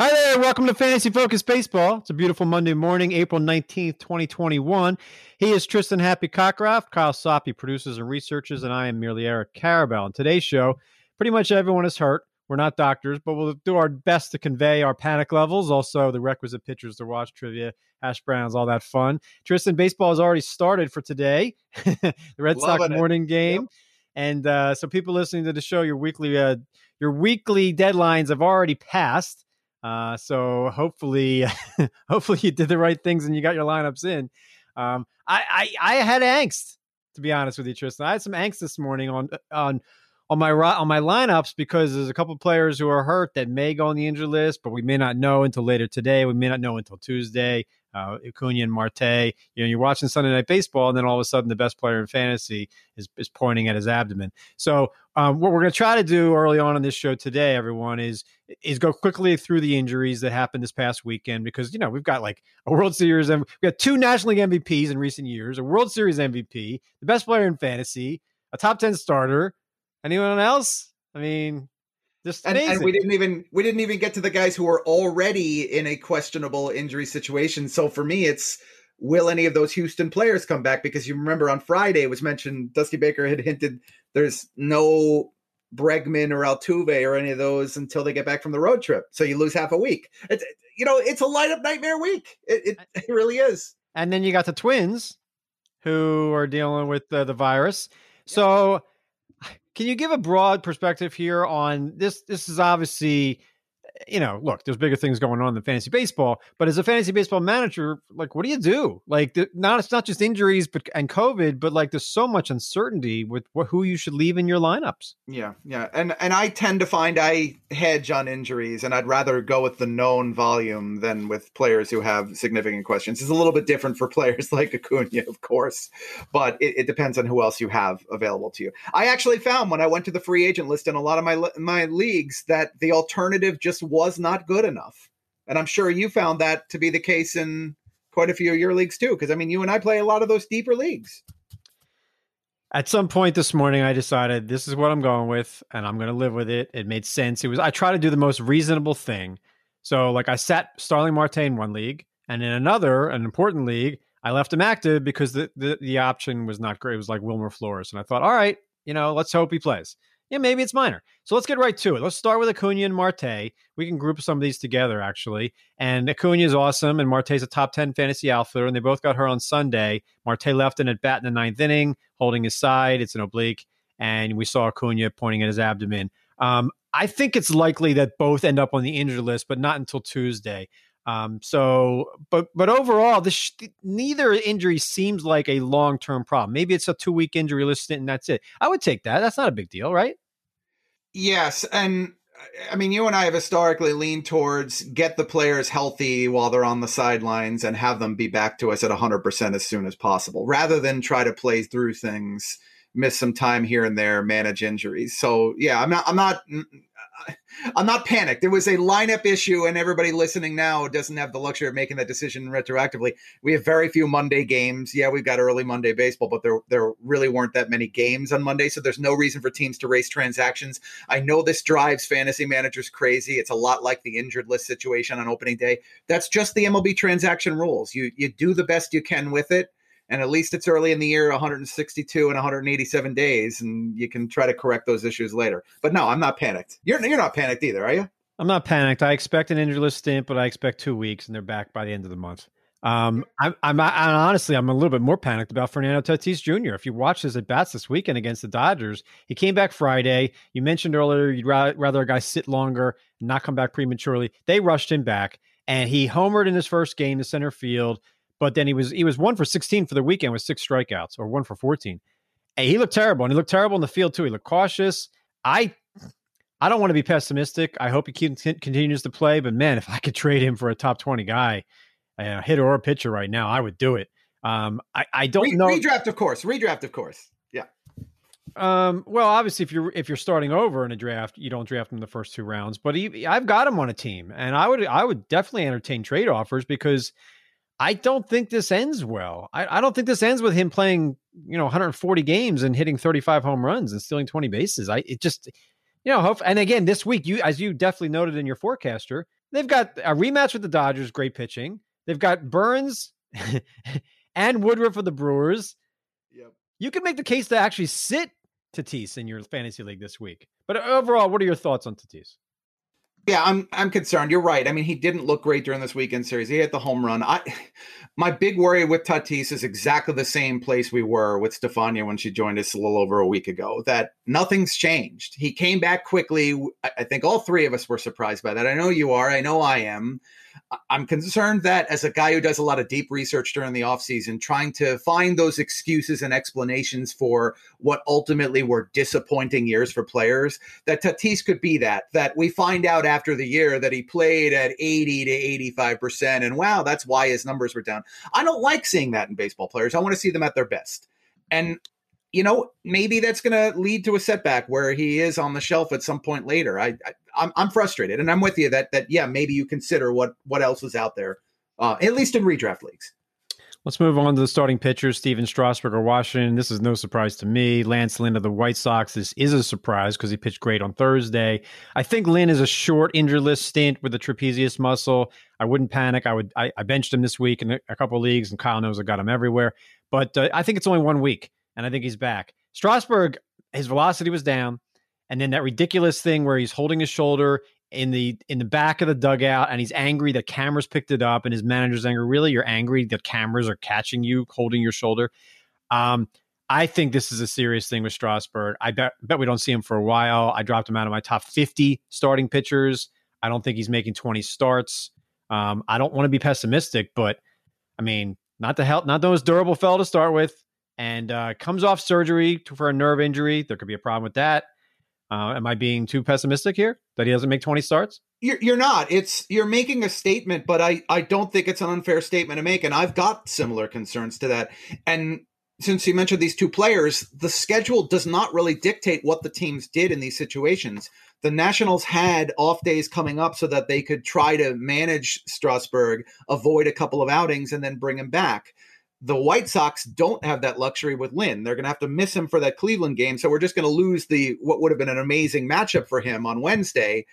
Hi there, welcome to Fantasy Focus Baseball. It's a beautiful Monday morning, April 19th, 2021. He is Tristan Happy Cockcroft. Kyle Soppe produces and researches, and I am merely Eric Karabell. On today's show, pretty much everyone is hurt. We're not doctors, but we'll do our best to convey our panic levels, also the requisite pitchers to watch, trivia, hash browns, all that fun. Tristan, baseball has already started for today, the Red Loving Sox morning game. Yep. And uh, so people listening to the show, your weekly uh, your weekly deadlines have already passed. Uh, so hopefully, hopefully you did the right things and you got your lineups in. Um, I, I, I had angst to be honest with you, Tristan. I had some angst this morning on on on my on my lineups because there's a couple players who are hurt that may go on the injury list, but we may not know until later today. We may not know until Tuesday uh, Acuna and Marte. You know, you're watching Sunday Night Baseball, and then all of a sudden, the best player in fantasy is, is pointing at his abdomen. So, um, what we're going to try to do early on in this show today, everyone, is is go quickly through the injuries that happened this past weekend because you know we've got like a World Series and we got two National League MVPs in recent years, a World Series MVP, the best player in fantasy, a top ten starter. Anyone else? I mean, just and, and, we didn't even we didn't even get to the guys who were already in a questionable injury situation. So for me, it's will any of those Houston players come back? Because you remember on Friday it was mentioned Dusty Baker had hinted there's no Bregman or Altuve or any of those until they get back from the road trip. So you lose half a week. It's you know it's a lineup nightmare week. It, it, it really is. And then you got the Twins, who are dealing with uh, the virus. So can you give a broad perspective here on this? This is obviously you know, look, there's bigger things going on than fantasy baseball. But as a fantasy baseball manager, like, what do you do? Like, the, not it's not just injuries, but and COVID, but like, there's so much uncertainty with what, who you should leave in your lineups. Yeah, yeah, and and I tend to find I hedge on injuries, and I'd rather go with the known volume than with players who have significant questions. It's a little bit different for players like Acuna, of course, but it, it depends on who else you have available to you. I actually found when I went to the free agent list in a lot of my my leagues that the alternative just was not good enough. And I'm sure you found that to be the case in quite a few of your leagues too. Because I mean, you and I play a lot of those deeper leagues. At some point this morning, I decided this is what I'm going with, and I'm going to live with it. It made sense. It was I try to do the most reasonable thing. So, like, I sat Starling Marte in one league, and in another, an important league, I left him active because the, the, the option was not great. It was like Wilmer Flores, and I thought, all right, you know, let's hope he plays yeah, maybe it's minor. So let's get right to it. Let's start with Acuna and Marte. We can group some of these together, actually. And Acuna is awesome, and Marte's a top 10 fantasy outfielder, and they both got hurt on Sunday. Marte left in at bat in the ninth inning, holding his side. It's an oblique, and we saw Acuna pointing at his abdomen. Um, I think it's likely that both end up on the injured list, but not until Tuesday. Um, so, but but overall, this neither injury seems like a long term problem. Maybe it's a two week injury list and that's it. I would take that. That's not a big deal, right? Yes, and I mean, you and I have historically leaned towards get the players healthy while they're on the sidelines and have them be back to us at 100% as soon as possible, rather than try to play through things, miss some time here and there, manage injuries. So, yeah, I'm not, I'm not, I'm not panicked. It was a lineup issue, and everybody listening now doesn't have the luxury of making that decision retroactively. We have very few Monday games. Yeah, we've got early Monday baseball, but there there really weren't that many games on Monday, so there's no reason for teams to race transactions. I know this drives fantasy managers crazy. It's a lot like the injured list situation on opening day. That's just the MLB transaction rules. You you do the best you can with it and at least it's early in the year 162 and 187 days and you can try to correct those issues later but no i'm not panicked you're, you're not panicked either are you i'm not panicked i expect an injury list stint but i expect two weeks and they're back by the end of the month um, I'm, I'm, I'm, honestly, I'm a little bit more panicked about Fernando Tatis Jr. If you watch his at bats this weekend against the Dodgers, he came back Friday. You mentioned earlier you'd rather a guy sit longer and not come back prematurely. They rushed him back, and he homered in his first game to center field. But then he was he was one for 16 for the weekend with six strikeouts, or one for 14. And he looked terrible, and he looked terrible in the field too. He looked cautious. I I don't want to be pessimistic. I hope he continues to play, but man, if I could trade him for a top 20 guy, a hitter or a pitcher right now, I would do it. Um, I, I don't Re- know. Redraft, of course. Redraft, of course. Yeah. Um, well, obviously, if you're if you're starting over in a draft, you don't draft him in the first two rounds. But he, I've got him on a team, and I would I would definitely entertain trade offers because I don't think this ends well. I, I, don't think this ends with him playing, you know, 140 games and hitting 35 home runs and stealing 20 bases. I it just, you know, hope, and again this week, you as you definitely noted in your forecaster, they've got a rematch with the Dodgers, great pitching. They've got Burnes and Woodruff for the Brewers. Yep. You can make the case to actually sit Tatis in your fantasy league this week. But overall, what are your thoughts on Tatis? Yeah, I'm I'm concerned. You're right. I mean, he didn't look great during this weekend series. He hit the home run. I my big worry with Tatis is exactly the same place we were with Stephania when she joined us a little over a week ago. That nothing's changed. He came back quickly. I think all three of us were surprised by that. I know you are. I know I am. I'm concerned that as a guy who does a lot of deep research during the offseason, trying to find those excuses and explanations for what ultimately were disappointing years for players, that Tatis could be that. That we find out after the year that he played at 80 to 85%, and wow, that's why his numbers were down. I don't like seeing that in baseball players. I want to see them at their best. And you know, maybe that's going to lead to a setback where he is on the shelf at some point later. I, I I'm, I'm frustrated, and I'm with you that that yeah, maybe you consider what what else is out there, uh, at least in redraft leagues. Let's move on to the starting pitchers. Stephen Strasburg of Washington. This is no surprise to me. Lance Lynn of the White Sox. This is a surprise because he pitched great on Thursday. I think Lynn is a short injury list stint with the trapezius muscle. I wouldn't panic. I would. I, I benched him this week in a, couple leagues, and Kyle knows I got him everywhere. But uh, I think it's only one week and I think he's back. Strasburg, his velocity was down, and then that ridiculous thing where he's holding his shoulder in the in the back of the dugout and he's angry the cameras picked it up and his manager's angry really? You're angry the cameras are catching you holding your shoulder? Um i think this is a serious thing with strasburg. I bet, bet we don't see him for a while. I dropped him out of my top 50 starting pitchers. I don't think he's making 20 starts. Um i don't want to be pessimistic but i mean not the help not the most durable fell to start with and uh, comes off surgery for a nerve injury. There could be a problem with that. Uh, am I being too pessimistic here that he doesn't make 20 starts? You're, you're not. It's you're making a statement, but I, I don't think it's an unfair statement to make. And I've got similar concerns to that. And since you mentioned these two players, the schedule does not really dictate what the teams did in these situations. The Nationals had off days coming up so that they could try to manage Strasburg, avoid a couple of outings, and then bring him back the White Sox don't have that luxury with Lynn. They're going to have to miss him for that Cleveland game. So we're just going to lose the what would have been an amazing matchup for him on Wednesday.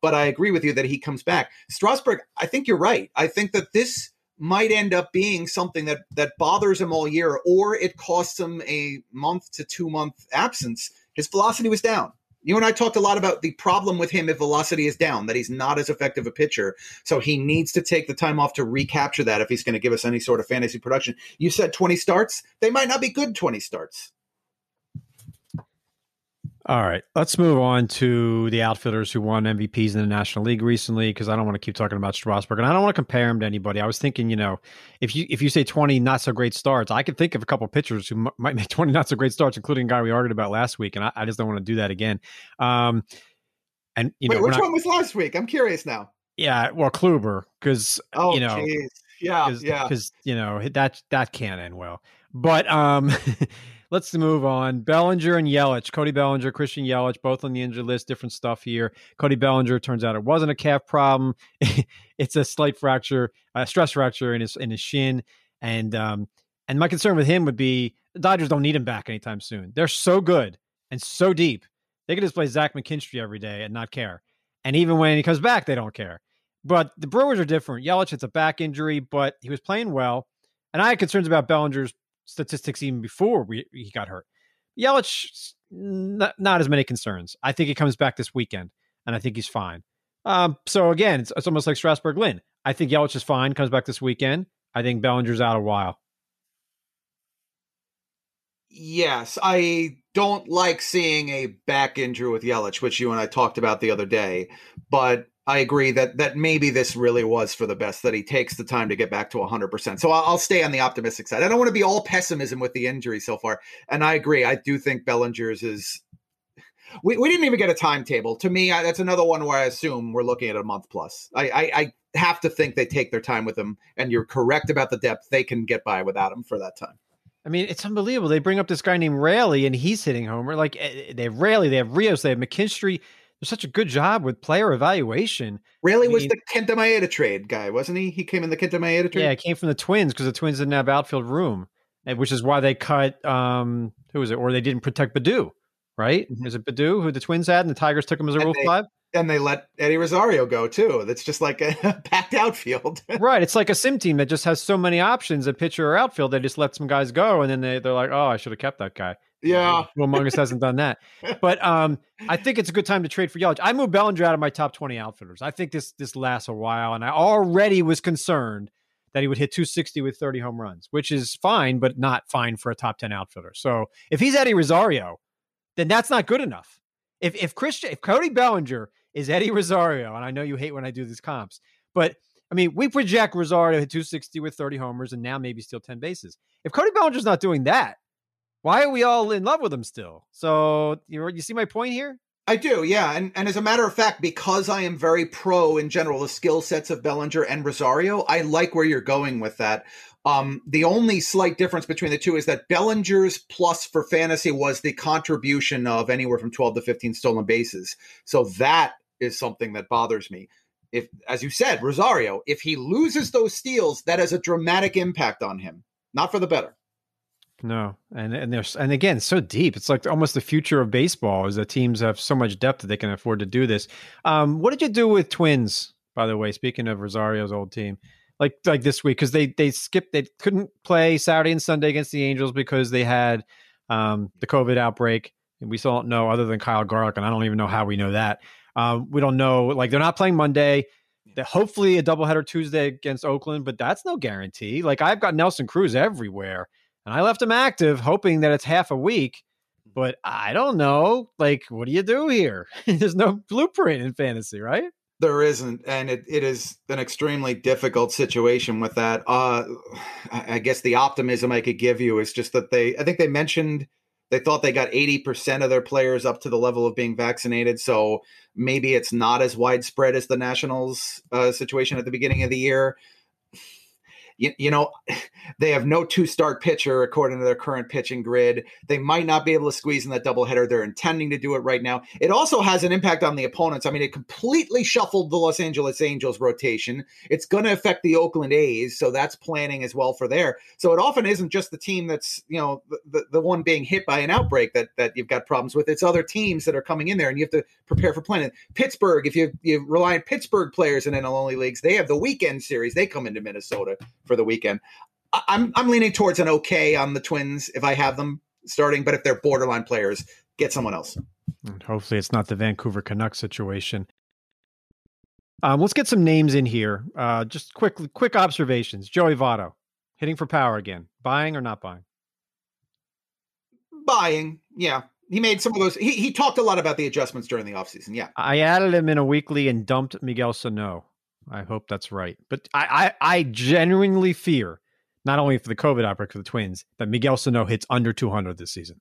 But I agree with you that he comes back. Strasburg, I think you're right. I think that this might end up being something that that bothers him all year, or it costs him a month to two month absence. His velocity was down. You and I talked a lot about the problem with him if velocity is down, that he's not as effective a pitcher. So he needs to take the time off to recapture that if he's going to give us any sort of fantasy production. You said 20 starts. They might not be good 20 starts. All right, let's move on to the outfielders who won MVPs in the National League recently because I don't want to keep talking about Strasburg and I don't want to compare him to anybody. I was thinking, you know, if you if you say twenty not so great starts, I could think of a couple of pitchers who m- might make twenty not so great starts, including a guy we argued about last week, and I, I just don't want to do that again. Um, and you Wait, know, which not, one was last week? I'm curious now. Yeah, well, Kluber because oh, you know, geez. yeah, cause, yeah, because you know that that can't end well. But um. Let's move on. Bellinger and Yelich, Cody Bellinger, Christian Yelich, both on the injured list. Different stuff here. Cody Bellinger turns out it wasn't a calf problem. it's a slight fracture, a stress fracture in his in his shin. And um, and my concern with him would be the Dodgers don't need him back anytime soon. They're so good and so deep. They could just play Zach McKinstry every day and not care. And even when he comes back, they don't care. But the Brewers are different. Yelich, it's a back injury, but he was playing well. And I had concerns about Bellinger's statistics even before we, he got hurt. Yelich, not, not, as many concerns. I think he comes back this weekend, and I think he's fine. Um, so again, it's, it's almost like Strasburg Lynn. I think Yelich is fine, comes back this weekend. I think Bellinger's out a while. Yes, I don't like seeing a back injury with Yelich, which you and I talked about the other day. But I agree that that maybe this really was for the best that he takes the time to get back to 100%. So I'll, I'll stay on the optimistic side. I don't want to be all pessimism with the injury so far. And I agree. I do think Bellinger's is we, we didn't even get a timetable. To me, I, that's another one where I assume we're looking at a month plus. I, I, I have to think they take their time with him. And you're correct about the depth. They can get by without him for that time. I mean, it's unbelievable. They bring up this guy named Raley, and he's hitting homer. Like eh, they have Raley, they have Rios, they have McKinstry such a good job with player evaluation. Really I mean, was the Kenta Maeda trade guy, wasn't he? He came in the Kenta Maeda trade. Yeah, he came from the Twins because the Twins didn't have outfield room, which is why they cut um who was it, or they didn't protect Baddoo, right? Mm-hmm. Is it Baddoo who the Twins had, and the Tigers took him as a and Rule they, Five? and they let Eddie Rosario go too. That's just like a packed outfield. right. It's like a sim team that just has so many options at pitcher or outfield. They just let some guys go, and then they they're like, oh, I should have kept that guy. Yeah. Well, Mungus hasn't done that. But um, I think it's a good time to trade for Yelich. I moved Bellinger out of my top 20 outfielders. I think this this lasts a while, and I already was concerned that he would hit 260 with 30 home runs, which is fine, but not fine for a top 10 outfielder. So if he's Eddie Rosario, then that's not good enough. If if Christian if Cody Bellinger is Eddie Rosario, and I know you hate when I do these comps, but I mean, we project Rosario hit 260 with 30 homers and now maybe steal 10 bases. If Cody Bellinger's not doing that, why are we all in love with him still? So you you see my point here? I do, yeah. And and as a matter of fact, because I am very pro in general the skill sets of Bellinger and Rosario, I like where you're going with that. Um, the only slight difference between the two is that Bellinger's plus for fantasy was the contribution of anywhere from 12 to 15 stolen bases. So that is something that bothers me. If, as you said, Rosario, if he loses those steals, that has a dramatic impact on him, not for the better. No, and and there's and again so deep. It's like almost the future of baseball is that teams have so much depth that they can afford to do this. Um, what did you do with Twins? By the way, speaking of Rosario's old team, like like this week because they they skipped they couldn't play Saturday and Sunday against the Angels because they had um, the COVID outbreak, and we still don't know other than Kyle Garlick, and I don't even know how we know that. Um, we don't know like they're not playing Monday. They're hopefully a doubleheader Tuesday against Oakland, but that's no guarantee. Like I've got Nelson Cruz everywhere, and I left him active, hoping that it's half a week. But I don't know. Like, what do you do here? There's no blueprint in fantasy, right? There isn't, and it, it is an extremely difficult situation with that. Uh, I guess the optimism I could give you is just that they, I think they mentioned they thought they got 80% of their players up to the level of being vaccinated. So maybe it's not as widespread as the Nationals uh, situation at the beginning of the year you, you know, they have no two start pitcher according to their current pitching grid. They might not be able to squeeze in that doubleheader. They're intending to do it right now. It also has an impact on the opponents. I mean, it completely shuffled the Los Angeles Angels rotation. It's going to affect the Oakland A's, so that's planning as well for there. So it often isn't just the team that's you know the, the one being hit by an outbreak that that you've got problems with. It's other teams that are coming in there, and you have to prepare for planning. Pittsburgh, if you you rely on Pittsburgh players in NL only leagues, they have the weekend series. They come into Minnesota for the weekend. I'm I'm leaning towards an okay on the Twins if I have them starting, but if they're borderline players, get someone else. And hopefully, it's not the Vancouver Canucks situation. Um, let's get some names in here. Uh, just quick quick observations. Joey Votto hitting for power again. Buying or not buying? Buying, yeah. He made some of those. He, he talked a lot about the adjustments during the offseason. Yeah. I added him in a weekly and dumped Miguel Sano. I hope that's right. But I, I, I genuinely fear, not only for the COVID outbreak for the Twins, that Miguel Sano hits under 200 this season.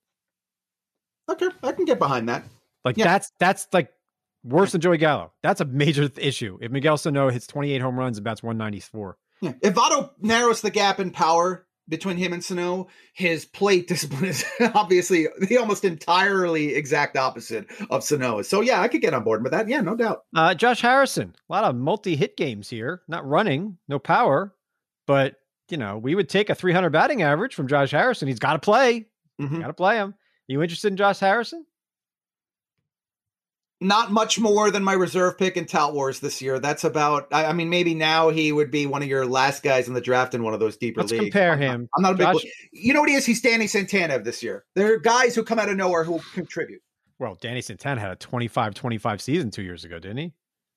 Okay, I can get behind that. Like yeah. that's that's like worse than Joey Gallo. That's a major th- issue. If Miguel Sano hits 28 home runs and bats 194. Yeah. If Votto narrows the gap in power between him and Sano, his plate discipline is obviously the almost entirely exact opposite of Sano. So yeah, I could get on board with that. Yeah, no doubt. Uh, Josh Harrison, a lot of multi-hit games here. Not running, no power, but you know we would take a 300 batting average from Josh Harrison. He's got to play. Mm-hmm. Got to play him. You interested in Josh Harrison? Not much more than my reserve pick in Tout Wars this year. That's about. I, I, mean, maybe now he would be one of your last guys in the draft in one of those deeper Let's leagues. compare him. I'm not, I'm not a big. You know what he is? He's Danny Santana of this year. There are guys who come out of nowhere who contribute. Well, Danny Santana had a 25-25 season two years ago, didn't he?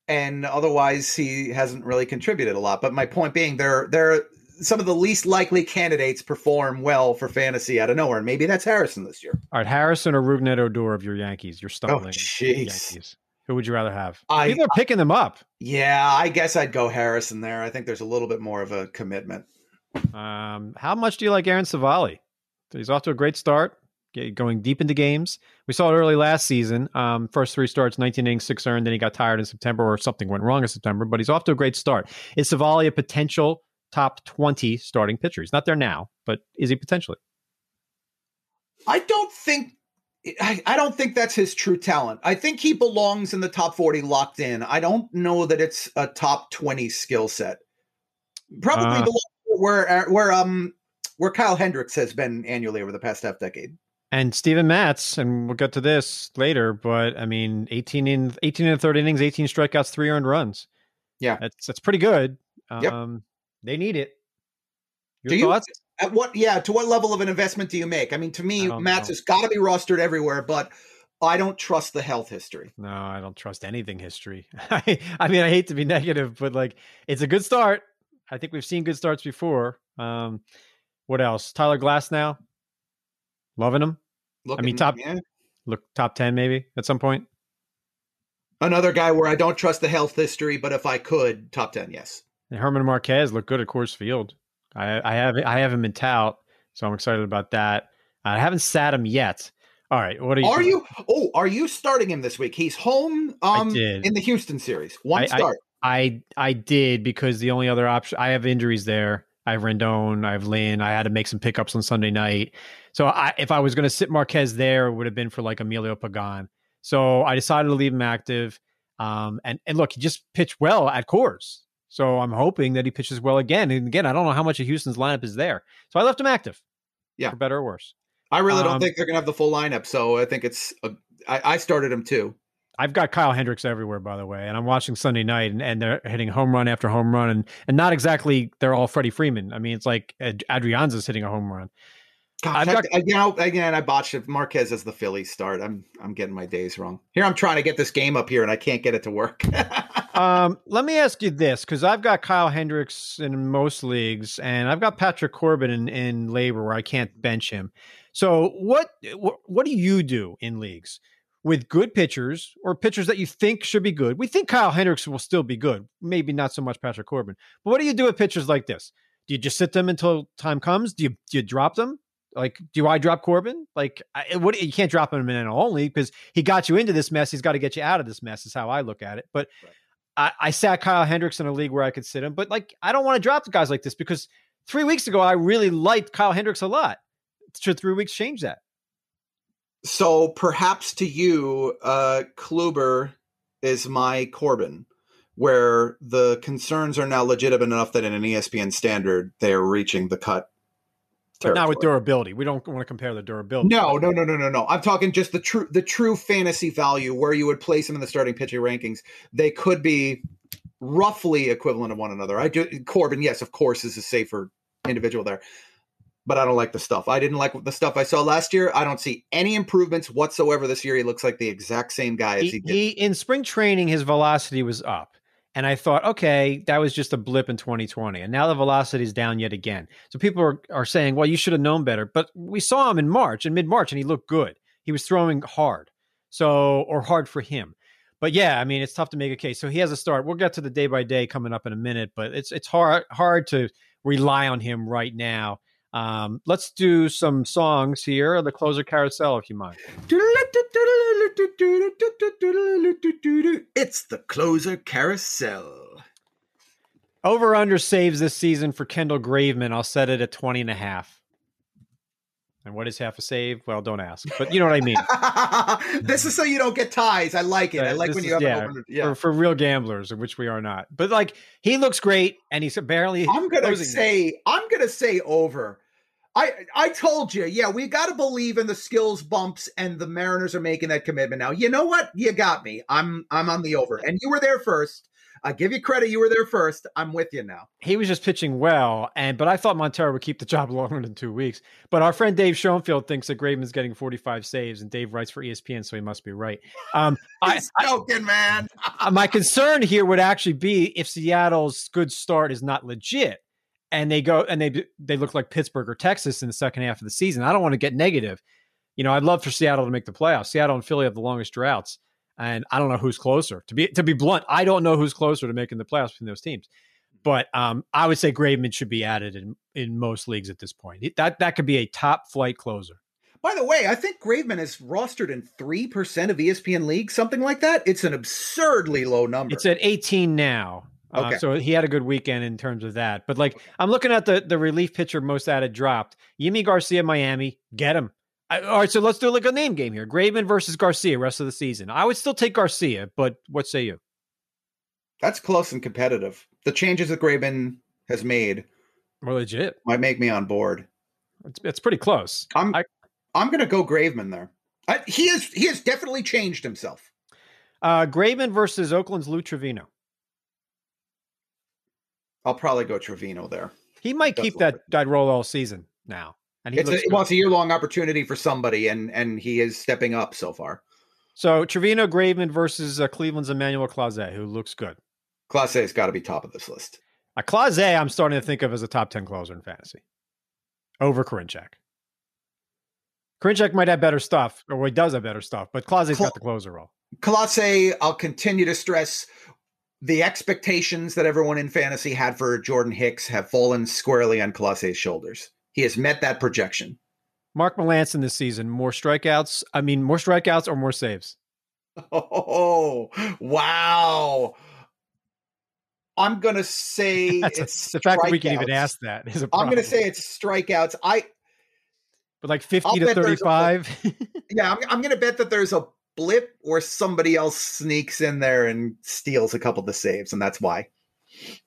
And otherwise, he hasn't really contributed a lot. But my point being, there, there, some of the least likely candidates perform well for fantasy out of nowhere, and maybe that's Harrison this year. All right, Harrison or Rougned Odor of your Yankees. You're stumbling. Oh, jeez. Who would you rather have? I, People are picking them up. Yeah, I guess I'd go Harrison there. I think there's a little bit more of a commitment. Um, how much do you like Aaron Civale? He's off to a great start, going deep into games. We saw it early last season. Um, first three starts, 19 innings, six earned. Then he got tired in September, or something went wrong in September. But he's off to a great start. Is Civale a potential top 20 starting pitcher? He's not there now, but is he potentially? I don't think I, I don't think that's his true talent. I think he belongs in the top 40 locked in. I don't know that it's a top 20 skill set. Probably uh, where where um where Kyle Hendricks has been annually over the past half decade. And Steven Matz, and we'll get to this later, but I mean, 18 in 18 and 30 innings, 18 strikeouts, three earned runs. Yeah. That's that's pretty good. Yep. They need it. Your Do you- At what? Yeah. To what level of an investment do you make? I mean, to me, Matz has got to be rostered everywhere, but I don't trust the health history. No, I don't trust anything history. I, I mean, I hate to be negative, but like it's a good start. I think we've seen good starts before. Um, what else? Tyler Glasnow, loving him. Looking, I mean, top- yeah. Look, top ten maybe at some point. another guy where I don't trust the health history, but if I could, top ten, yes. And German Marquez looked good at Coors Field. I, I have I have him in tout, so I'm excited about that. I haven't sat him yet. All right, what are you? Are you? Oh, are you starting him this week? He's home um in the Houston series. One I- I- start. I I did because the only other option I have injuries there. I have Rendon, I have Lynn. I had to make some pickups on Sunday night. So I, if I was going to sit Marquez there, it would have been for like Emilio Pagan. So I decided to leave him active. Um, and and look, he just pitched well at Coors. So I'm hoping that he pitches well again. And again, I don't know how much of Houston's lineup is there. So I left him active. Yeah. for better or worse. I really don't um, think they're gonna have the full lineup, so I think it's. A, I, I started him too. I've got Kyle Hendricks everywhere, by the way, and I'm watching Sunday night, and, and they're hitting home run after home run, and and not exactly they're all Freddie Freeman. I mean, it's like Adrianza's hitting a home run. Gosh, got- I- you know, again, I botched it. Marquez as the Phillies start. I'm I'm getting my days wrong. Here, I'm trying to get this game up here, and I can't get it to work. Um, let me ask you this, because I've got Kyle Hendricks in most leagues, and I've got Patrick Corbin in, in labor where I can't bench him. So what what, what do you do in leagues with good pitchers or pitchers that you think should be good? We think Kyle Hendricks will still be good, maybe not so much Patrick Corbin. But what do you do with pitchers like this? Do you just sit them until time comes? Do you do you drop them? Like, do I drop Corbin? Like, I, what you can't drop him in only because he got you into this mess. He's got to get you out of this mess. Is how I look at it. But Right. I, I sat Kyle Hendricks in a league where I could sit him, but like I don't want to drop guys like this because three weeks ago I really liked Kyle Hendricks a lot. Should three weeks change that? so perhaps to you, uh, Kluber is my Corbin, where the concerns are now legitimate enough that in an ESPN standard they're reaching the cut. But not with durability. We don't want to compare the durability. No, no, no, no, no, no. I'm talking just the true the true fantasy value where you would place them in the starting pitching rankings. They could be roughly equivalent of one another. I do Corbin, yes, of course, is a safer individual there. But I don't like the stuff. I didn't like the stuff I saw last year. I don't see any improvements whatsoever this year. He looks like the exact same guy as he, He, did. he in spring training his velocity was up. And I thought, okay, that was just a blip in 2020. And now the velocity is down yet again. So people are, are saying, well, you should have known better. But we saw him in March, in mid March, and he looked good. He was throwing hard. So, or hard for him. But yeah, I mean, it's tough to make a case. So he has a start. We'll get to the day by day coming up in a minute, but it's it's hard hard to rely on him right now. Um, let's do some songs here. The closer carousel, if you mind. It's the closer carousel. Over under saves this season for Kendall Graveman. I'll set it at 20 and a half. And what is half a save? Well, don't ask, but you know what I mean. this is so you don't get ties. I like it. I like this when is- you have yeah. Yeah. For, for real gamblers, which we are not. But like, he looks great, and he's barely. I'm gonna say I'm gonna say over. I I told you, yeah, we got to believe in the skills bumps, and the Mariners are making that commitment now. You know what? You got me. I'm I'm on the over, and you were there first. I give you credit. You were there first. I'm with you now. he was just pitching well, and but I thought Montero would keep the job longer than two weeks. But our friend Dave Schoenfield thinks that Graveman's getting 45 saves, and Dave writes for ESPN, so he must be right. Um, I, He's joking, man. Uh, my concern here would actually be if Seattle's good start is not legit and they go and they they look like Pittsburgh or Texas in the second half of the season. I don't want to get negative. You know, I'd love for Seattle to make the playoffs. Seattle and Philly have the longest droughts, and I don't know who's closer. To be to be blunt, I don't know who's closer to making the playoffs between those teams. But um, I would say Graveman should be added in in most leagues at this point. That that could be a top flight closer. By the way, I think Graveman is rostered in three percent of ESPN leagues, something like that. It's an absurdly low number. It's at 18 now. Uh, Okay. so he had a good weekend in terms of that. But like, I'm looking at the the relief pitcher most added dropped. Yimi Garcia, Miami, get him. I, all right, so let's do like a name game here. Graveman versus Garcia, rest of the season. I would still take Garcia, but what say you? That's close and competitive. The changes that Graveman has made More legit. might make me on board. It's, it's pretty close. I'm I- I'm going to go Graveman there. I, he has he has definitely changed himself. Uh, Graveman versus Oakland's Lou Trivino. I'll probably go Trivino there. He might keep that that role all season now. And he it's a, well, it's a year long opportunity for somebody, and and he is stepping up so far. So Trivino Graveman versus uh, Cleveland's Emmanuel Clase, who looks good. Clase's got to be top of this list. Uh, Clase, I'm starting to think of as a top ten closer in fantasy over Karinchak. Karinchak might have better stuff, or he does have better stuff, but Clase's Cl- got the closer role. Clase, I'll continue to stress the expectations that everyone in fantasy had for Jordan Hicks have fallen squarely on Clase's shoulders. He has met that projection. Mark Melancon this season, more strikeouts. I mean, more strikeouts or more saves? Oh, wow. I'm gonna say it's a, the fact that we can even ask that is a problem. I'm gonna say it's strikeouts. I but like 50 I'll to 35. A, yeah, I'm, I'm gonna bet that there's a blip or somebody else sneaks in there and steals a couple of the saves, and that's why.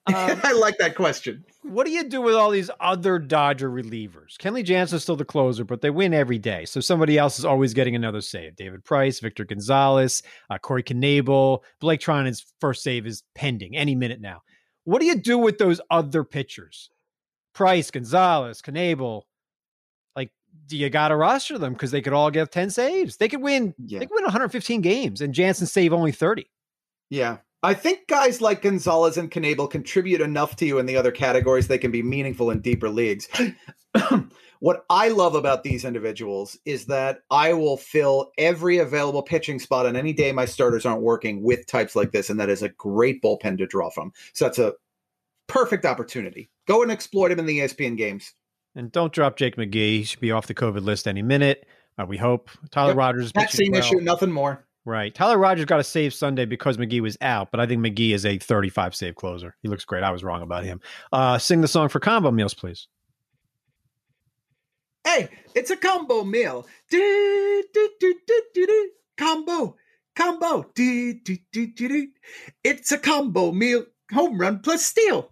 Um, I like that question. What do you do with all these other Dodger relievers? Kenley Jansen's still the closer, but they win every day. So somebody else is always getting another save. David Price, Victor Gonzalez, uh, Corey Knebel, Blake Treinen's first save is pending any minute now. What do you do with those other pitchers? Price, Gonzalez, Knebel, Like do you got to roster them because they could all get 10 saves. They could win, yeah. they could win 115 games and Jansen save only 30. Yeah. I think guys like Gonzalez and Knebel contribute enough to you in the other categories they can be meaningful in deeper leagues. what I love about these individuals is that I will fill every available pitching spot on any day my starters aren't working with types like this, and that is a great bullpen to draw from. So that's a perfect opportunity. Go and exploit him in the ESPN games. And don't drop Jake McGee. He should be off the COVID list any minute. Uh, we hope. Tyler yep. Rogers. Vaccine well. issue, nothing more. Right. Tyler Rogers got a save Sunday because McGee was out, but I think McGee is a 35 save closer. He looks great. I was wrong about him. Uh, sing the song for combo meals, please. Hey, it's a combo meal. Do, do, do, do, do, do. Combo, combo. Do, do, do, do, do. It's a combo meal. Home run plus steal.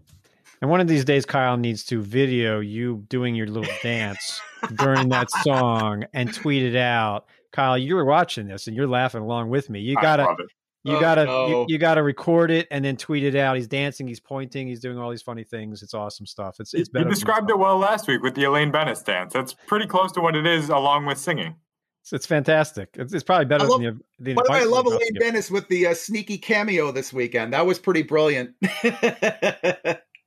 And one of these days, Kyle needs to video you doing your little dance during that song and tweet it out. Kyle, you're watching this and you're laughing along with me. You gotta, you oh, gotta, no. you, you, gotta record it and then tweet it out. He's dancing, he's pointing, he's doing all these funny things. It's awesome stuff. It's it's better. You described it well last week with the Elaine Benes dance. That's pretty close to what it is, along with singing. It's, it's fantastic. It's, it's, probably better love, than the. the by the way, I love Elaine Benes with the uh, sneaky cameo this weekend. That was pretty brilliant.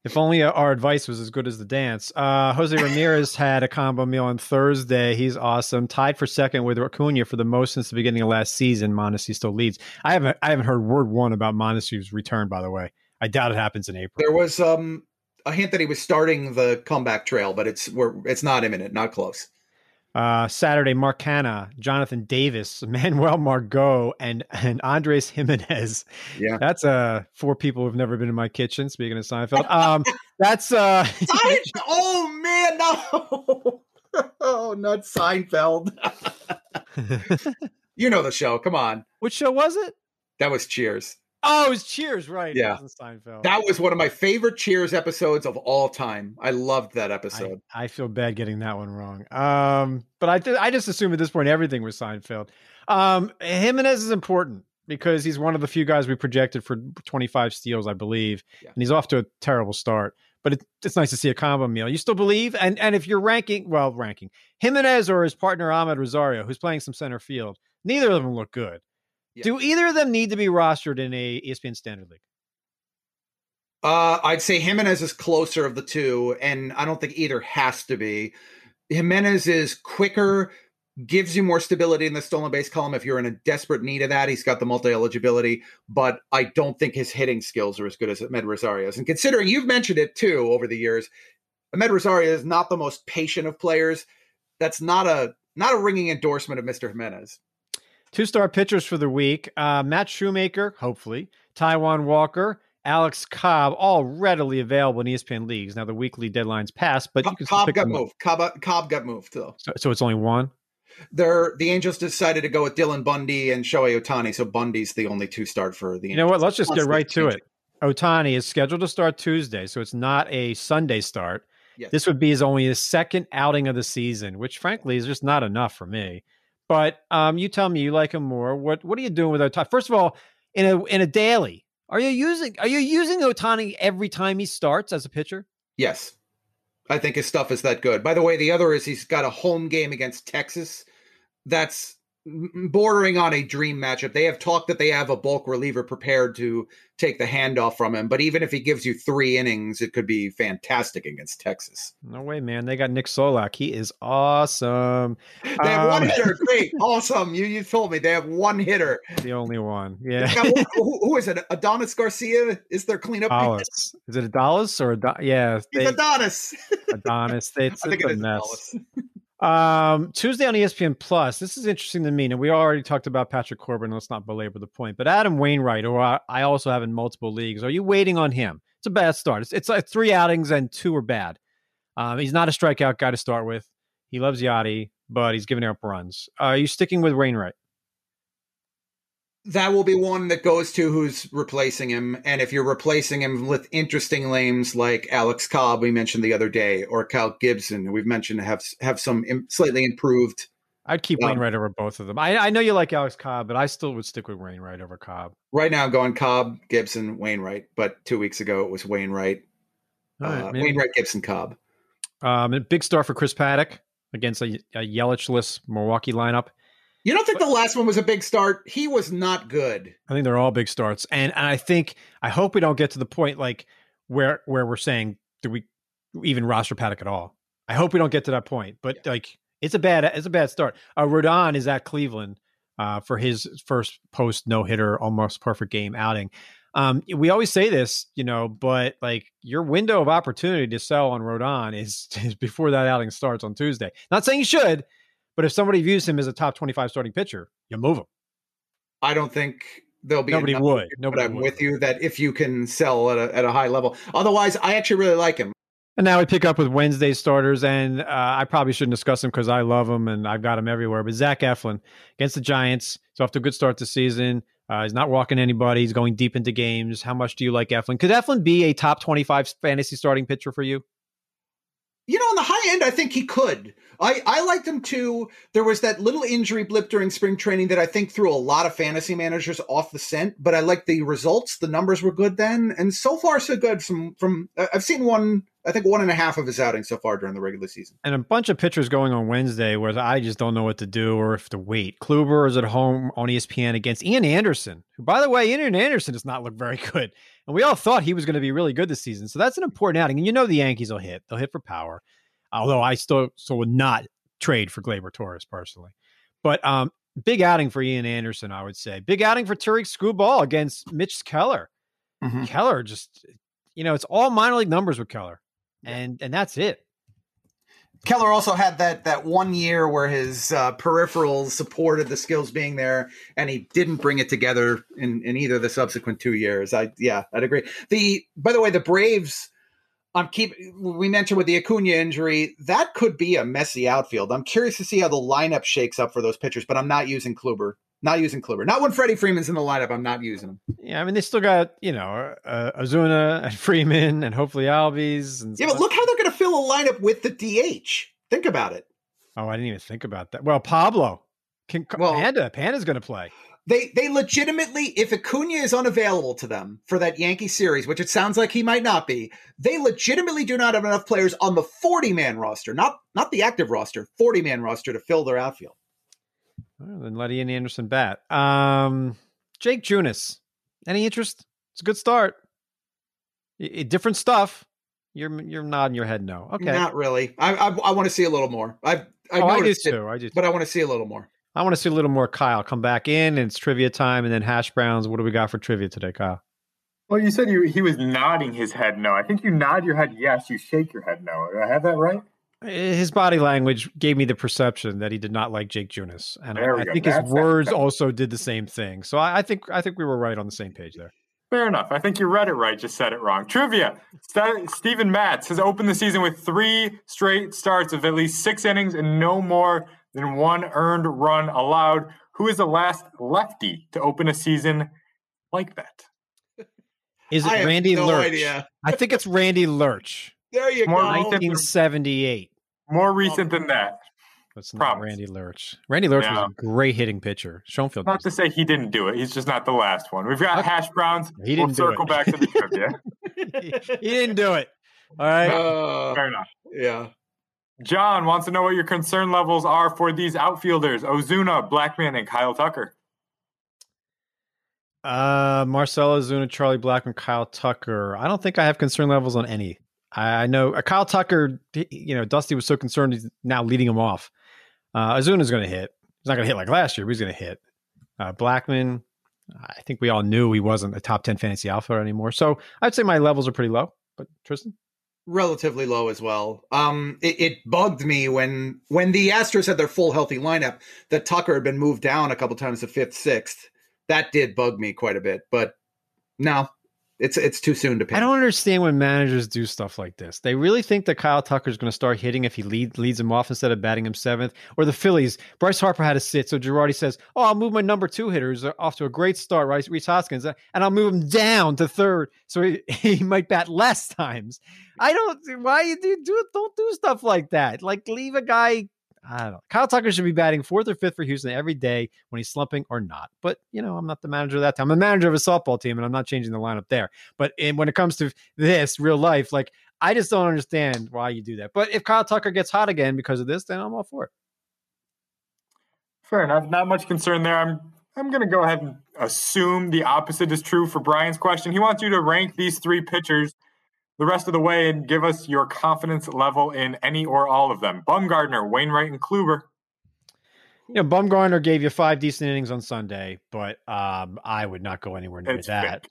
If only our advice was as good as the dance. Uh, Jose Ramirez had a combo meal on Thursday. He's awesome. Tied for second with Acuna for the most since the beginning of last season. Mondesi still leads. I haven't I haven't heard word one about Mondesi's return. By the way, I doubt it happens in April. There was um, a hint that he was starting the comeback trail, but it's we're, it's not imminent, not close. Uh, Saturday, Mark Canha, Jonathan Davis, Manuel Margot, and and Andres Gimenez. Yeah, that's uh four people who've never been in my kitchen. Speaking of Seinfeld, um, that's uh. oh man, no! oh, not Seinfeld. you know the show. Come on. Which show was it? That was Cheers. Oh, it was Cheers, right? Yeah, Seinfeld. That was one of my favorite Cheers episodes of all time. I loved that episode. I, I feel bad getting that one wrong. Um, but I th- I just assume at this point everything was Seinfeld. Um, Gimenez is important because he's one of the few guys we projected for 25 steals, I believe, yeah. and he's off to a terrible start. But it, it's nice to see a combo meal. You still believe, and and if you're ranking, well, ranking Gimenez or his partner Amed Rosario, who's playing some center field, neither of them look good. Yeah. Do either of them need to be rostered in a ESPN Standard League? Uh, I'd say Gimenez is closer of the two, and I don't think either has to be. Gimenez is quicker, gives you more stability in the stolen base column if you're in a desperate need of that. He's got the multi eligibility, but I don't think his hitting skills are as good as Amed Rosario's. And considering you've mentioned it too over the years, Amed Rosario is not the most patient of players. That's not a not a ringing endorsement of Mr. Gimenez. Two star pitchers for the week uh, Matt Shoemaker, hopefully, Taijuan Walker, Alex Cobb, all readily available in ESPN leagues. Now, the weekly deadline's passed, but you can Cobb got moved. Cobb, Cobb got moved, though. So, so it's only one? They're, the Angels decided to go with Dylan Bundy and Shohei Ohtani. so Bundy's the only two start for the You know what? Let's just get right to it. Ohtani is scheduled to start Tuesday, so it's not a Sunday start. Yes. This would be his only his second outing of the season, which frankly is just not enough for me. But um, you tell me you like him more. What what are you doing with Ohtani? First of all, in a in a daily, are you using are you using Ohtani every time he starts as a pitcher? Yes. I think his stuff is that good. By the way, the other is he's got a home game against Texas. That's bordering on a dream matchup. They have talked that they have a bulk reliever prepared to take the handoff from him, but even if he gives you three innings, it could be fantastic against Texas. No way, man. They got Nick Solak. He is awesome. They have um, one hitter. Great. awesome. You you told me they have one hitter. The only one. Yeah. who, who is it? Adonis Garcia is their cleanup. Adonis. Is it Adonis or Adon- yeah? They, Adonis. Adonis. It's, it's it a mess. Um, Tuesday on ESPN Plus. This is interesting to me, and we already talked about Patrick Corbin. Let's not belabor the point. But Adam Wainwright, or I, also have in multiple leagues, are you waiting on him? It's a bad start. It's, it's like three outings and two are bad. Um, he's not a strikeout guy to start with. He loves Yachty, but he's giving up runs. Are you sticking with Wainwright? That will be one that goes to who's replacing him. And if you're replacing him with interesting names like Alex Cobb, we mentioned the other day, or Cal Gibson, we've mentioned have have some slightly improved. I'd keep um, Wainwright over both of them. I, I know you like Alex Cobb, but I still would stick with Wainwright over Cobb. Right now, I'm going Cobb, Gibson, Wainwright. But two weeks ago, it was Wainwright, right, uh, Wainwright, Gibson, Cobb. Um, a big star for Chris Paddack against a, a Yelich-less Milwaukee lineup. You don't think the last one was a big start? He was not good. I think they're all big starts, and I think I hope we don't get to the point like where where we're saying do we even roster Paddack at all? I hope we don't get to that point. But yeah. like it's a bad it's a bad start. Uh, Rodon is at Cleveland uh, for his first post no hitter, almost perfect game outing. Um, we always say this, you know, but like your window of opportunity to sell on Rodon is, is before that outing starts on Tuesday. Not saying you should, but if somebody views him as a top 25 starting pitcher, you move him. I don't think there'll be nobody would. Nobody I'm would. with you that if you can sell at a, at a high level. Otherwise, I actually really like him. And now we pick up with Wednesday starters, and uh, I probably shouldn't discuss him because I love him and I've got him everywhere. But Zach Eflin against the Giants, he's off to a good start this season. Uh, he's not walking anybody. He's going deep into games. How much do you like Eflin? Could Eflin be a top twenty-five fantasy starting pitcher for you? You know, on the high end, I think he could. I, I liked him too. There was that little injury blip during spring training that I think threw a lot of fantasy managers off the scent, but I liked the results. The numbers were good then. And so far, so good from, from, uh, I've seen one, I think one and a half of his outings so far during the regular season. And a bunch of pitchers going on Wednesday where I just don't know what to do or if to wait. Kluber is at home on ESPN against Ian Anderson, who, by the way, Ian Anderson does not look very good. And we all thought he was going to be really good this season. So that's an important outing. And you know the Yankees will hit. They'll hit for power although I still still would not trade for Gleyber Torres personally. But um, big outing for Ian Anderson, I would say. Big outing for Tarik Skubal against Mitch Keller. Mm-hmm. Keller just, you know, it's all minor league numbers with Keller, and and that's it. Keller also had that that one year where his uh, peripherals supported the skills being there, and he didn't bring it together in, in either the subsequent two years. I yeah, I'd agree. The by the way, the Braves I'm keep. We mentioned with the Acuna injury, that could be a messy outfield. I'm curious to see how the lineup shakes up for those pitchers, but I'm not using Kluber. Not using Kluber. Not when Freddie Freeman's in the lineup. I'm not using him. Yeah, I mean they still got you know uh, Ozuna and Freeman and hopefully Albies. And yeah, but look how they're going to fill a lineup with the DH. Think about it. Oh, I didn't even think about that. Well, Pablo, can well, Panda, Panda's going to play. They they legitimately, if Acuna is unavailable to them for that Yankee series, which it sounds like he might not be, they legitimately do not have enough players on the 40 man roster, not not the active roster, 40 man roster to fill their outfield. Well, then let Ian Anderson bat. Um, Jake Junis, any interest? It's a good start. different stuff. You're you're nodding your head no. Okay, not really. I I, I want to see a little more. I've I, oh, I do too. I do, but I want to see a little more. I want to see a little more Kyle come back in, and it's trivia time, and then hash browns. What do we got for trivia today, Kyle? Well, you said you, he was nodding his head no. I think you nod your head yes, you shake your head no. Do I have that right? Eh, his body language gave me the perception that he did not like Jake Junis, and I, I, think his words also did the same thing. So I, I, think I think we were right on the same page there. Fair enough. I think you read it right, just said it wrong. Trivia: Steven Matz has opened the season with three straight starts of at least six innings and no more than one earned run allowed. Who is the last lefty to open a season like that? Is it Randy no Lerch? Idea. I think it's Randy Lerch. There you More go. recent- 1978. More recent than that. That's not Promise. Randy Lerch. Randy Lerch Yeah. was a great hitting pitcher. Schoenfield. Not to say he didn't do it. He's just not the last one. We've got Okay. hash browns. He We'll didn't do circle it. back to the trivia. he didn't do it. All right. Uh, Fair enough. yeah. John wants to know what your concern levels are for these outfielders: Ozuna, Blackmon, and Kyle Tucker. Uh, Marcell Ozuna, Charlie Blackmon, Kyle Tucker. I don't think I have concern levels on any. I know uh, Kyle Tucker. You know, Dusty was so concerned he's now leading him off. Uh, Ozuna's going to hit. He's not going to hit like last year, but he's going to hit. Uh, Blackmon. I think we all knew he wasn't a top ten fantasy alpha anymore. So I'd say my levels are pretty low. But Tristan, relatively low as well. Um, it, it bugged me when when the Astros had their full healthy lineup that Tucker had been moved down a couple times to fifth, sixth. That did bug me quite a bit, but no, it's it's too soon to pick. I don't understand when managers do stuff like this. They really think that Kyle Tucker is going to start hitting if he lead, leads him off instead of batting him seventh. Or the Phillies, Bryce Harper had to sit, so Girardi says, "Oh, I'll move my number two hitters off to a great start, right, Rhys Hoskins, and I'll move him down to third, so he, he might bat less times." I don't. Why you do, do don't do stuff like that? Like leave a guy. I don't know. Kyle Tucker should be batting fourth or fifth for Houston every day when he's slumping or not. But you know, I'm not the manager of that time. I'm the manager of a softball team, and I'm not changing the lineup there. But in, when it comes to this real life, like I just don't understand why you do that. But if Kyle Tucker gets hot again because of this, then I'm all for it. Fair enough. Not much concern there. I'm I'm going to go ahead and assume the opposite is true for Brian's question. He wants you to rank these three pitchers the rest of the way and give us your confidence level in any or all of them. Bumgarner, Wainwright, and Kluber. You know, Bumgarner gave you five decent innings on Sunday, but um, I would not go anywhere near It's that.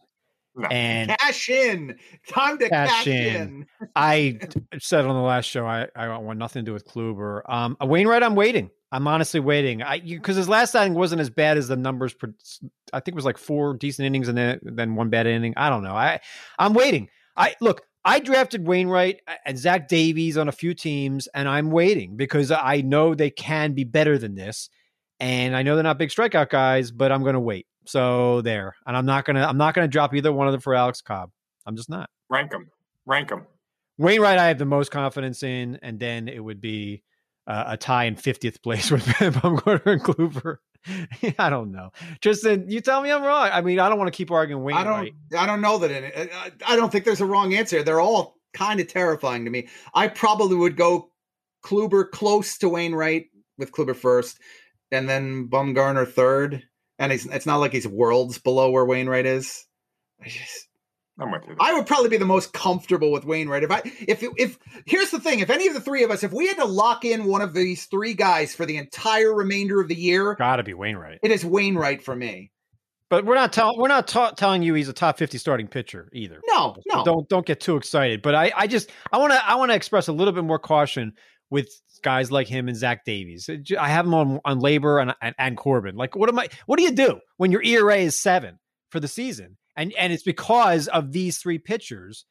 No. And cash in. Time to Cash cash, in. in. I said on the last show I, I want nothing to do with Kluber. Um, Wainwright, I'm waiting. I'm honestly waiting. I because his last outing wasn't as bad as the numbers. pro- I think it was like four decent innings and then then one bad inning. I don't know. I I'm waiting. I look. I drafted Wainwright and Zach Davies on a few teams, and I'm waiting because I know they can be better than this, and I know they're not big strikeout guys, but I'm going to wait. So there, and I'm not gonna I'm not gonna drop either one of them for Alex Cobb. I'm just not. Rank them. Rank them. Wainwright, I have the most confidence in, and then it would be uh, a tie in 50th place with Bumgarner and Kluber. I don't know. Tristan, you tell me I'm wrong. I mean, I don't want to keep arguing I don't. I don't know that. It, I, uh, uh, I don't think there's a wrong answer. They're all kind of terrifying to me. I probably would go Kluber close to Wainwright with Kluber first, and then Bumgarner third. And it's it's not like he's worlds below where Wainwright is. I just I'm with you. I would probably be the most comfortable with Wainwright. If I if if here's the thing, if any of the three of us, if we had to lock in one of these three guys for the entire remainder of the year, Got to be Wainwright. it is Wainwright for me. But we're not telling we're not ta- telling you he's a top 50 starting pitcher either. No, So no. Don't don't get too excited. But I I just I want to I want to express a little bit more caution with guys like him and Zach Davies. Uh, I have him on on labor and, and and Corbin. Like what am I what do you do when your ERA is 7 for the season? And and it's because of these three pitchers.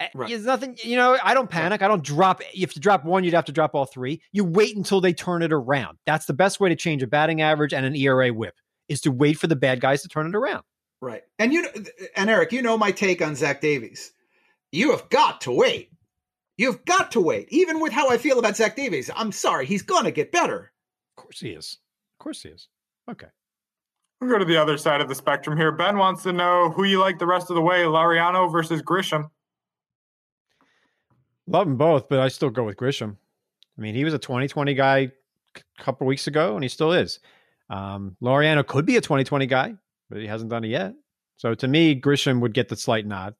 Eh, Right. There's nothing, you know, I don't panic. I don't drop if you drop one, you'd have to drop all three. You wait until they turn it around. That's the best way to change a batting average and an ERA whip is to wait for the bad guys to turn it around. Right. And you know, and Eric, you know my take on Zach Davies. You have got to wait. You've got to wait. Even with how I feel about Zach Davies, I'm sorry, he's gonna get better. Of course he is. Of course he is. Okay. We'll go to the other side of the spectrum here. Ben wants to know who you like the rest of the way, Laureano versus Grisham. Love them both, but I still go with Grisham. I mean, he was a 2020 guy a couple weeks ago, and he still is. Um, Laureano could be a 2020 guy, but he hasn't done it yet. So to me, Grisham would get the slight nod.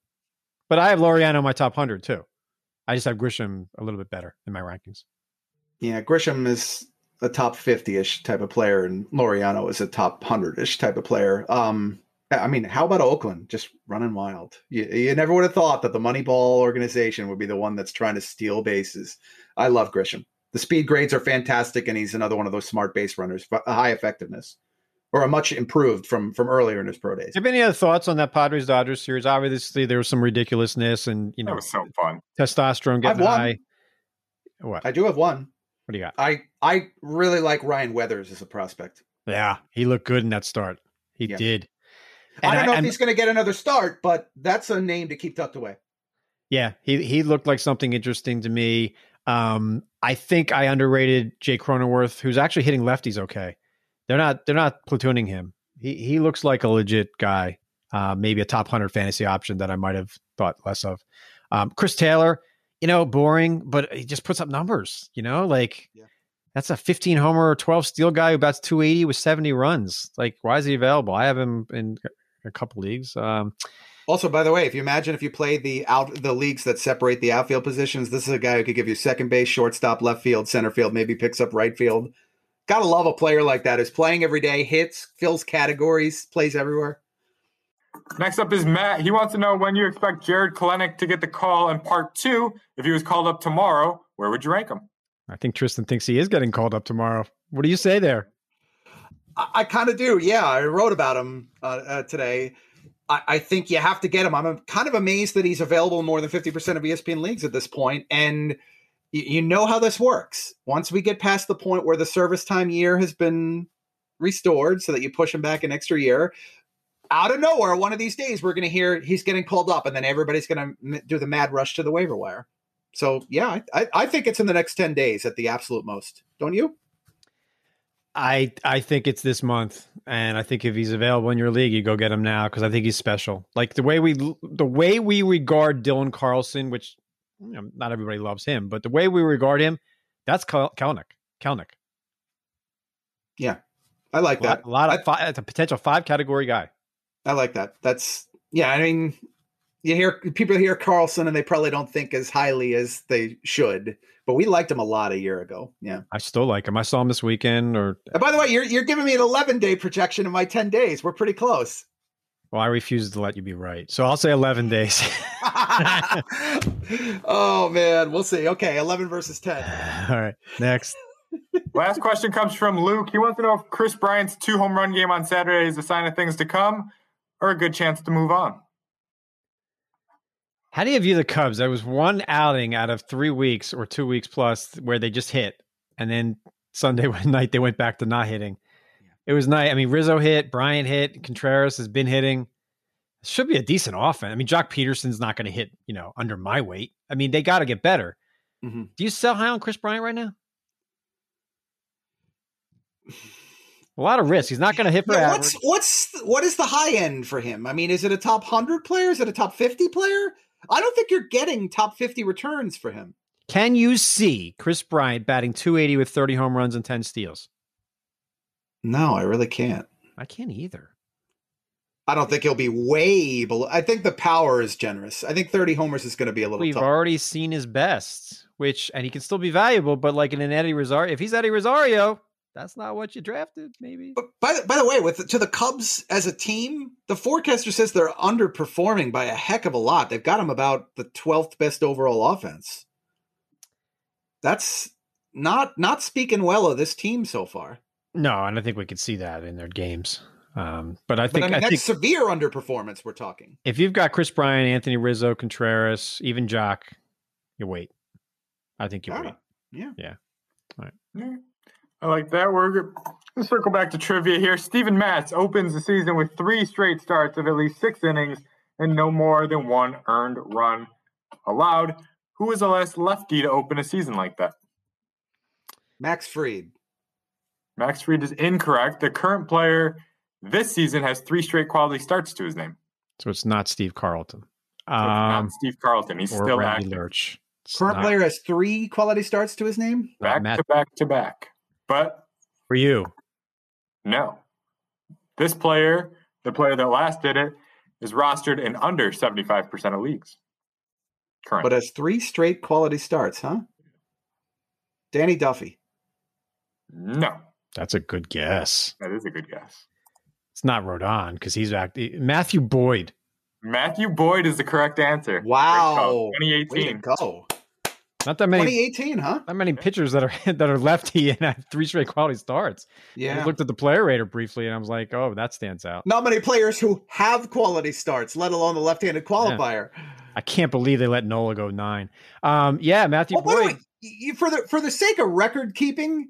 But I have Laureano in my top 100 too. I just have Grisham a little bit better in my rankings. Yeah, Grisham is a top 50-ish type of player, and Laureano is a top 100-ish type of player. Um, I mean, how about Oakland just running wild? You, you never would have thought that the Moneyball organization would be the one that's trying to steal bases. I love Grisham. The speed grades are fantastic, and he's another one of those smart base runners, but a high effectiveness, or a much improved from from earlier in his pro days. You have any other thoughts on that Padres Dodgers series? Obviously, there was some ridiculousness and you That know was so fun. testosterone getting high. What? I do have one. What do you got? I I really like Ryan Weathers as a prospect. Yeah, he looked good in that start. He Yeah. did. I don't know and- if he's going to get another start, but that's a name to keep tucked away. Yeah, he he looked like something interesting to me. Um, I think I underrated Jake Cronenworth, who's actually hitting lefties okay. They're not they're not platooning him. He he looks like a legit guy. Uh, maybe a top hundred fantasy option that I might have thought less of. Um, Chris Taylor, you know, boring, but he just puts up numbers. You know, like yeah. that's a 15 homer, 12 steal guy who bats 280 with 70 runs. Like, why is he available? I have him in a couple leagues. Um, also, by the way, if you imagine if you play the out the leagues that separate the outfield positions, this is a guy who could give you second base, shortstop, left field, center field, maybe picks up right field. Gotta love a player like that who's playing every day, hits, fills categories, plays everywhere. Next up is Matt. He wants to know when you expect Jarred Kelenic to get the call in part two. If he was called up tomorrow, where would you rank him? I think Tristan thinks he is getting called up tomorrow. What do you say there? I, I kind of do. Yeah, I wrote about him uh, uh, today. I, I, think you have to get him. I'm kind of amazed that he's available in more than 50% of ESPN leagues at this point. And you, you know how this works. Once we get past the point where the service time year has been restored so that you push him back an extra year, out of nowhere, one of these days, we're going to hear he's getting called up, and then everybody's going to do the mad rush to the waiver wire. So, yeah, I, I think it's in the next 10 days at the absolute most. Don't you? I I think it's this month, and I think if he's available in your league, you go get him now because I think he's special. Like the way we the way we regard Dylan Carlson, which you know, not everybody loves him, but the way we regard him, that's Kel- Kelenic. Kelenic. Yeah, I like that. A lot, a lot of five, a potential five category guy. I like that. That's yeah. I mean, you hear people hear Carlson and they probably don't think as highly as they should. But we liked him a lot a year ago. Yeah, I still like him. I saw him this weekend. Or and by the way, you're you're giving me an 11 day projection in my 10 days. We're pretty close. Well, I refuse to let you be right, so I'll say 11 days. oh man, we'll see. Okay, 11 versus 10. All right, next. Last question comes from Luke. He wants to know if Kris Bryant's two home run game on Saturday is a sign of things to come or a good chance to move on. How do you view the Cubs? There was one outing out of three weeks or two weeks plus where they just hit, and then Sunday night they went back to not hitting. It was nice. I mean, Rizzo hit, Bryant hit, Contreras has been hitting. It should be a decent offense. I mean, Joc Pederson's not going to hit, you know, under my weight. I mean, they got to get better. Mm-hmm. Do you sell high on Kris Bryant right now? A lot of risk. He's not going to hit for yeah, What's what's what is the high end for him? I mean, is it a top hundred player? Is it a top fifty player? I don't think you're getting top fifty returns for him. Can you see Kris Bryant batting 280 with 30 home runs and 10 steals? No, I really can't. I can't either. I don't think he'll be way below. I think the power is generous. I think 30 homers is going to be a little. We've tough. already seen his best, which and he can still be valuable, but like in an Eddie Rosario, if he's Eddie Rosario, that's not what you drafted, maybe. But by the, by the way, with to the Cubs as a team, the forecaster says they're underperforming by a heck of a lot. They've got them about the twelfth best overall offense. That's not not speaking well of this team so far. No, and I think we could see that in their games. Um, but I think but I mean, I that's think severe underperformance. We're talking. If you've got Kris Bryant, Anthony Rizzo, Contreras, even Joc, you wait. I think you wait. Yeah. Yeah. All right. Yeah. I like that. We're going to circle back to trivia here. Steven Matz opens the season with three straight starts of at least six innings and no more than one earned run allowed. Who was the last lefty to open a season like that? Max Fried. Max Fried is incorrect. The current player this season has three straight quality starts to his name. So it's not Steve Carlton. So um, not Steve Carlton. He's still Randy active. Lerch. Current not, player has three quality starts to his name. Back to back to back. But for you, no. This player, the player that last did it, is rostered in under 75% of leagues. Currently. But has three straight quality starts, huh? Danny Duffy. No. That's a good guess. That is a good guess. It's not Rodon because he's back. Matthew Boyd. Matthew Boyd is the correct answer. Wow. 2018. go. Not that many. 2018, huh? Not many pitchers that are that are lefty and have three straight quality starts. Yeah. I looked at the player rater briefly and I was like, oh, that stands out. Not many players who have quality starts, let alone the left-handed qualifier. Yeah. I can't believe they let Nola go nine. Um, yeah, Matthew oh, Boyd. Way, for the for the sake of record keeping,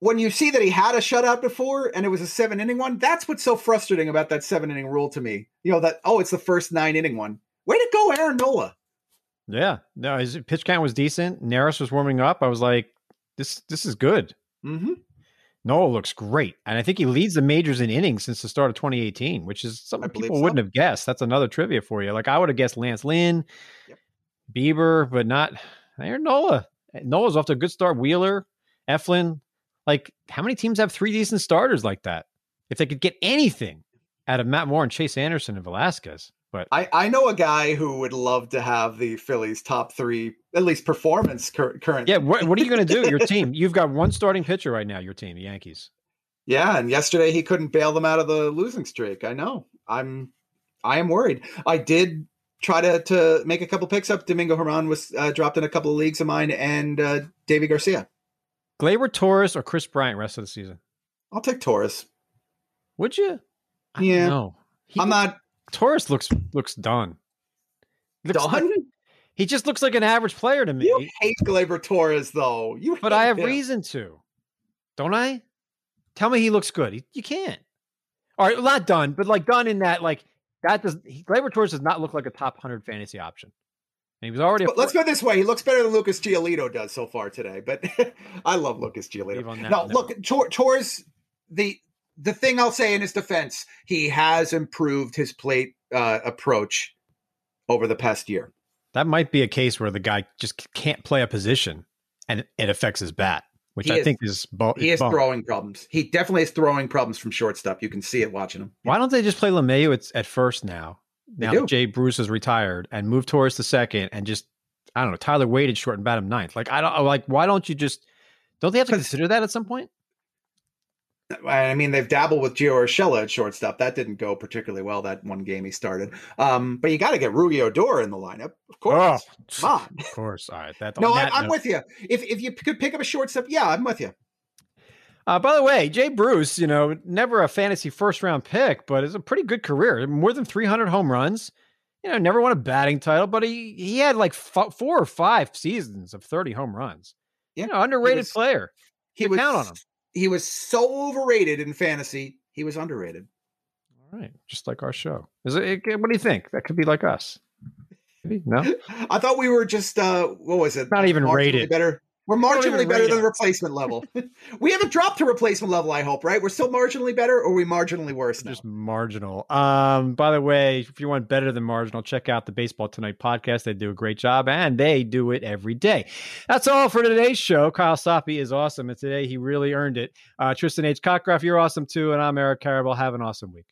when you see that he had a shutout before and it was a seven inning one, that's what's so frustrating about that seven inning rule to me. You know that oh, it's the first nine inning one. Way to go, Aaron Nola. Yeah, no, his pitch count was decent. Neris was warming up. I was like, this this is good. Mm-hmm. Nola looks great, and I think he leads the majors in innings since the start of 2018, which is something people so. wouldn't have guessed. That's another trivia for you. Like I would have guessed Lance Lynn, Yep. Bieber, but not Aaron Nola. Nola's off to a good start. Wheeler, Eflin. Like, how many teams have three decent starters like that? If they could get anything out of Matt Moore and Chase Anderson and Velasquez, but I, I know a guy who would love to have the Phillies top three, at least performance cur- current. yeah, what, what are you going to do? Your team, you've got one starting pitcher right now. Your team, the Yankees. Yeah, and yesterday he couldn't bail them out of the losing streak. I know. I'm I am worried. I did try to to make a couple picks up. Domingo German was uh, dropped in a couple of leagues of mine, and uh, Deivi Garcia. Gleyber Torres or Kris Bryant rest of the season? I'll take Torres. Would you? I Yeah. No, I'm not Torres looks looks done. Looks done. like- he just looks like an average player to me. you hate Gleyber Torres, though. You, but I have him. reason to, don't I? Tell me he looks good. He, you can't. All right, not done, but like done in that like that does. He, Gleyber Torres does not look like a top hundred fantasy option, and he was already. But let's go this way: he looks better than Lucas Giolito does so far today. But I love Lucas Giolito. No, look, Tor- Torres. The the thing I'll say in his defense, he has improved his plate uh, approach over the past year. That might be a case where the guy just can't play a position, and it affects his bat, which He I is- think is. Bo- He is has throwing problems. He definitely has throwing problems from shortstop. You can see it watching him. Why don't they just play LeMahieu at, at first now? Now that Jay Bruce is retired and move Torres to second and just I don't know Tyler Wade at short and bat him ninth. Like I don't like why don't you just don't they have to consider that at some point? I mean, they've dabbled with Gio Urshela at shortstop. That didn't go particularly well that one game he started. Um, but you got to get Rougned Odor in the lineup, of course. Come on. Of course. All right. That, No, on I, I'm, note- with you. If if you could pick up a shortstop, yeah, I'm with you. Uh, by the way, Jay Bruce, you know, never a fantasy first round pick, but it's a pretty good career. More than 300 home runs. You know, never won a batting title, but he he had like f- four or five seasons of 30 home runs. Yeah, you know, underrated was- player. He You was count on him. He was so overrated in fantasy. He was underrated. All right, just like our show. Is it? What do you think? That could be like us. Maybe no. I thought we were just uh what was it? Not even Marginally rated. better. We're marginally better than replacement level. we haven't dropped to replacement level, I hope, right? We're still marginally better, or are we marginally worse now? Just marginal. Um, by the way, if you want better than marginal, check out the Baseball Tonight podcast. They do a great job and they do it every day. That's all for today's show. Kyle Soppe is awesome, and today he really earned it. Uh, Tristan H. Cockcroft, you're awesome too, and I'm Eric Karabell. Have an awesome week.